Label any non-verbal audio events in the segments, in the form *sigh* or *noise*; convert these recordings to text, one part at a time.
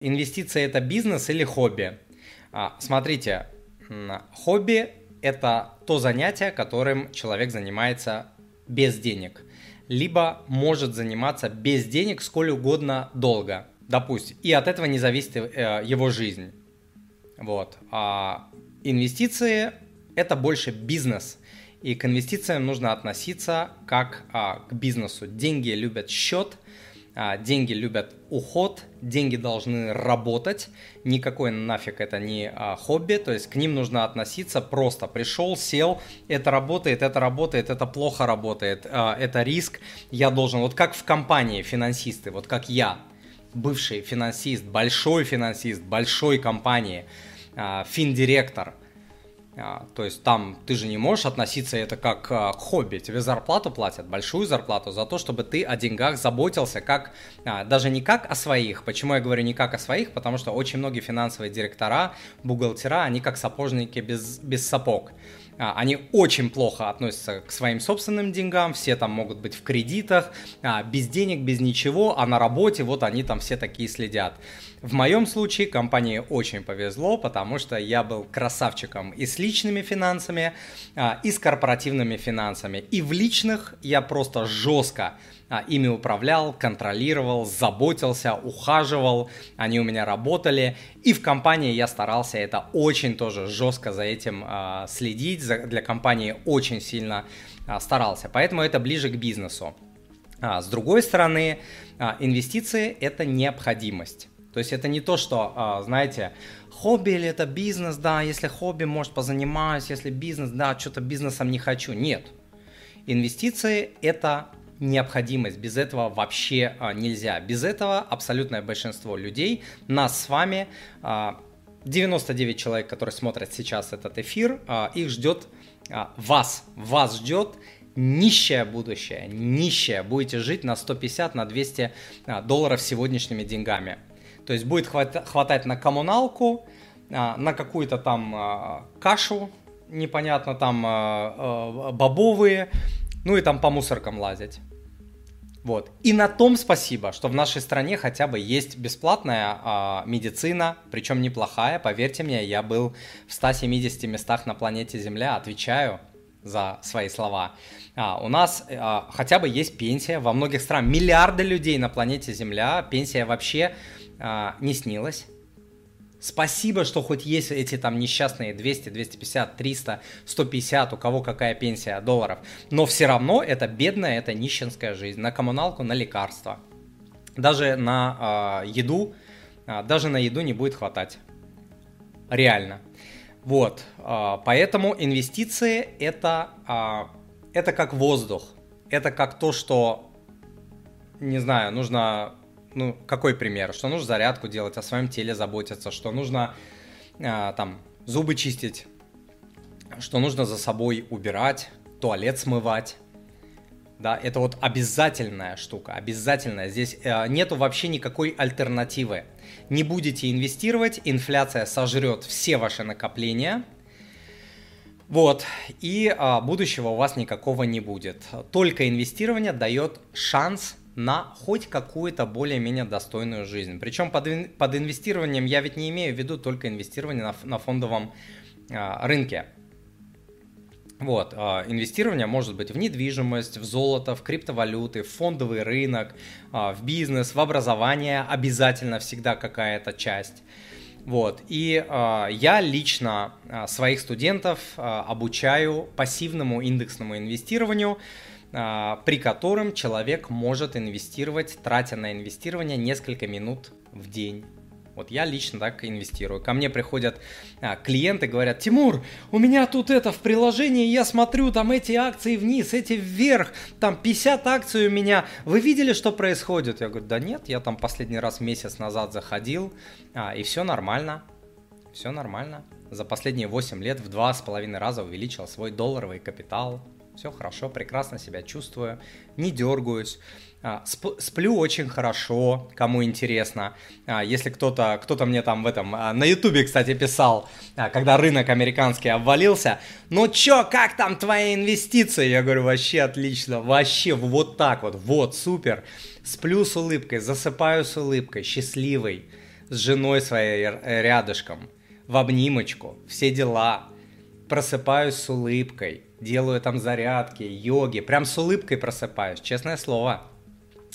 Инвестиции это бизнес или хобби? А, смотрите, хобби это то занятие, которым человек занимается без денег. Либо может заниматься без денег сколь угодно долго, допустим, и от этого не зависит э, его жизнь. Вот. А инвестиции это больше бизнес. И к инвестициям нужно относиться как а, к бизнесу. Деньги любят счет, деньги любят уход, деньги должны работать, никакой нафиг это не а, хобби, то есть к ним нужно относиться просто. Пришел, сел, это работает, это работает, это плохо работает, а, это риск, я должен, вот как в компании финансисты, вот как я, бывший финансист, большой финансист, большой компании, а, финдиректор – а, то есть там ты же не можешь относиться это как а, к хобби. Тебе зарплату платят, большую зарплату за то, чтобы ты о деньгах заботился, как а, даже не как о своих. Почему я говорю не как о своих? Потому что очень многие финансовые директора, бухгалтера, они как сапожники без, без сапог. Они очень плохо относятся к своим собственным деньгам, все там могут быть в кредитах, без денег, без ничего, а на работе вот они там все такие следят. В моем случае компании очень повезло, потому что я был красавчиком и с личными финансами, а, и с корпоративными финансами. И в личных я просто жестко а, ими управлял, контролировал, заботился, ухаживал, они у меня работали. И в компании я старался это очень тоже жестко за этим а, следить, для компании очень сильно старался. Поэтому это ближе к бизнесу. С другой стороны, инвестиции – это необходимость. То есть это не то, что, а, знаете, хобби или это бизнес, да, если хобби, может, позанимаюсь, если бизнес, да, что-то бизнесом не хочу. Нет. Инвестиции – это необходимость, без этого вообще а, нельзя. Без этого абсолютное большинство людей, нас с вами, 99 а, человек, которые смотрят сейчас этот эфир, их ждет вас, вас ждет нищее будущее, нищее. Будете жить на 150, на 200 долларов сегодняшними деньгами. То есть будет хватать на коммуналку, а, на какую-то там а, кашу, непонятно, там а, бобовые, ну и там по мусоркам лазить. Вот. И на том спасибо, что в нашей стране хотя бы есть бесплатная медицина, причем неплохая. Поверьте мне, я был в 170 местах на планете Земля, отвечаю за свои слова. А, у нас а, хотя бы есть пенсия во многих странах. Миллиарды людей на планете Земля, пенсия вообще а, не снилось. Спасибо, что хоть есть эти там несчастные 200, 250, 300, 150, у кого какая пенсия долларов. Но все равно это бедная, это нищенская жизнь. На коммуналку, на лекарства. Даже на э, еду, э, даже на еду не будет хватать. Реально. Вот. Э, поэтому инвестиции это, э, это как воздух. Это как то, что, не знаю, нужно ну, какой пример? Что нужно зарядку делать, о своем теле заботиться, что нужно э, там зубы чистить, что нужно за собой убирать, туалет смывать. Да, это вот обязательная штука, обязательная. Здесь э, нету вообще никакой альтернативы. Не будете инвестировать, инфляция сожрет все ваши накопления. Вот, и а, будущего у вас никакого не будет. Только инвестирование дает шанс на хоть какую-то более-менее достойную жизнь. Причем под, под инвестированием я ведь не имею в виду только инвестирование на, на фондовом а, рынке. Вот, а, инвестирование может быть в недвижимость, в золото, в криптовалюты, в фондовый рынок, а, в бизнес, в образование обязательно всегда какая-то часть. Вот, и а, я лично а, своих студентов а, обучаю пассивному индексному инвестированию, а, при котором человек может инвестировать, тратя на инвестирование несколько минут в день. Вот я лично так инвестирую. Ко мне приходят а, клиенты, говорят, Тимур, у меня тут это в приложении, я смотрю, там эти акции вниз, эти вверх, там 50 акций у меня. Вы видели, что происходит? Я говорю, да нет, я там последний раз месяц назад заходил, а, и все нормально, все нормально. За последние 8 лет в два с половиной раза увеличил свой долларовый капитал все хорошо, прекрасно себя чувствую, не дергаюсь. А, сплю очень хорошо, кому интересно. А, если кто-то кто мне там в этом, а, на ютубе, кстати, писал, когда рынок американский обвалился, ну чё, как там твои инвестиции? Я говорю, вообще отлично, вообще вот так вот, вот, супер. Сплю с улыбкой, засыпаю с улыбкой, счастливый с женой своей рядышком, в обнимочку, все дела. Просыпаюсь с улыбкой, делаю там зарядки, йоги, прям с улыбкой просыпаюсь, честное слово.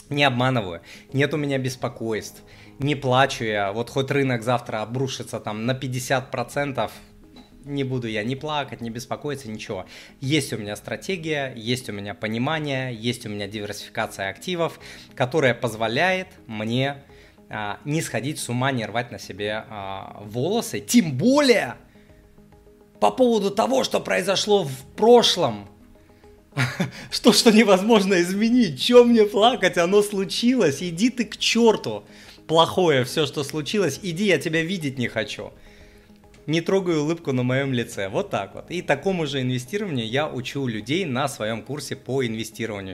Не обманываю, нет у меня беспокойств, не плачу я, вот хоть рынок завтра обрушится там на 50%, не буду я не плакать, не беспокоиться, ничего. Есть у меня стратегия, есть у меня понимание, есть у меня диверсификация активов, которая позволяет мне а, не сходить с ума, не рвать на себе а, волосы, тем более по поводу того, что произошло в прошлом, *laughs* что, что невозможно изменить, чем мне плакать, оно случилось, иди ты к черту, плохое все, что случилось, иди, я тебя видеть не хочу. Не трогай улыбку на моем лице, вот так вот. И такому же инвестированию я учу людей на своем курсе по инвестированию.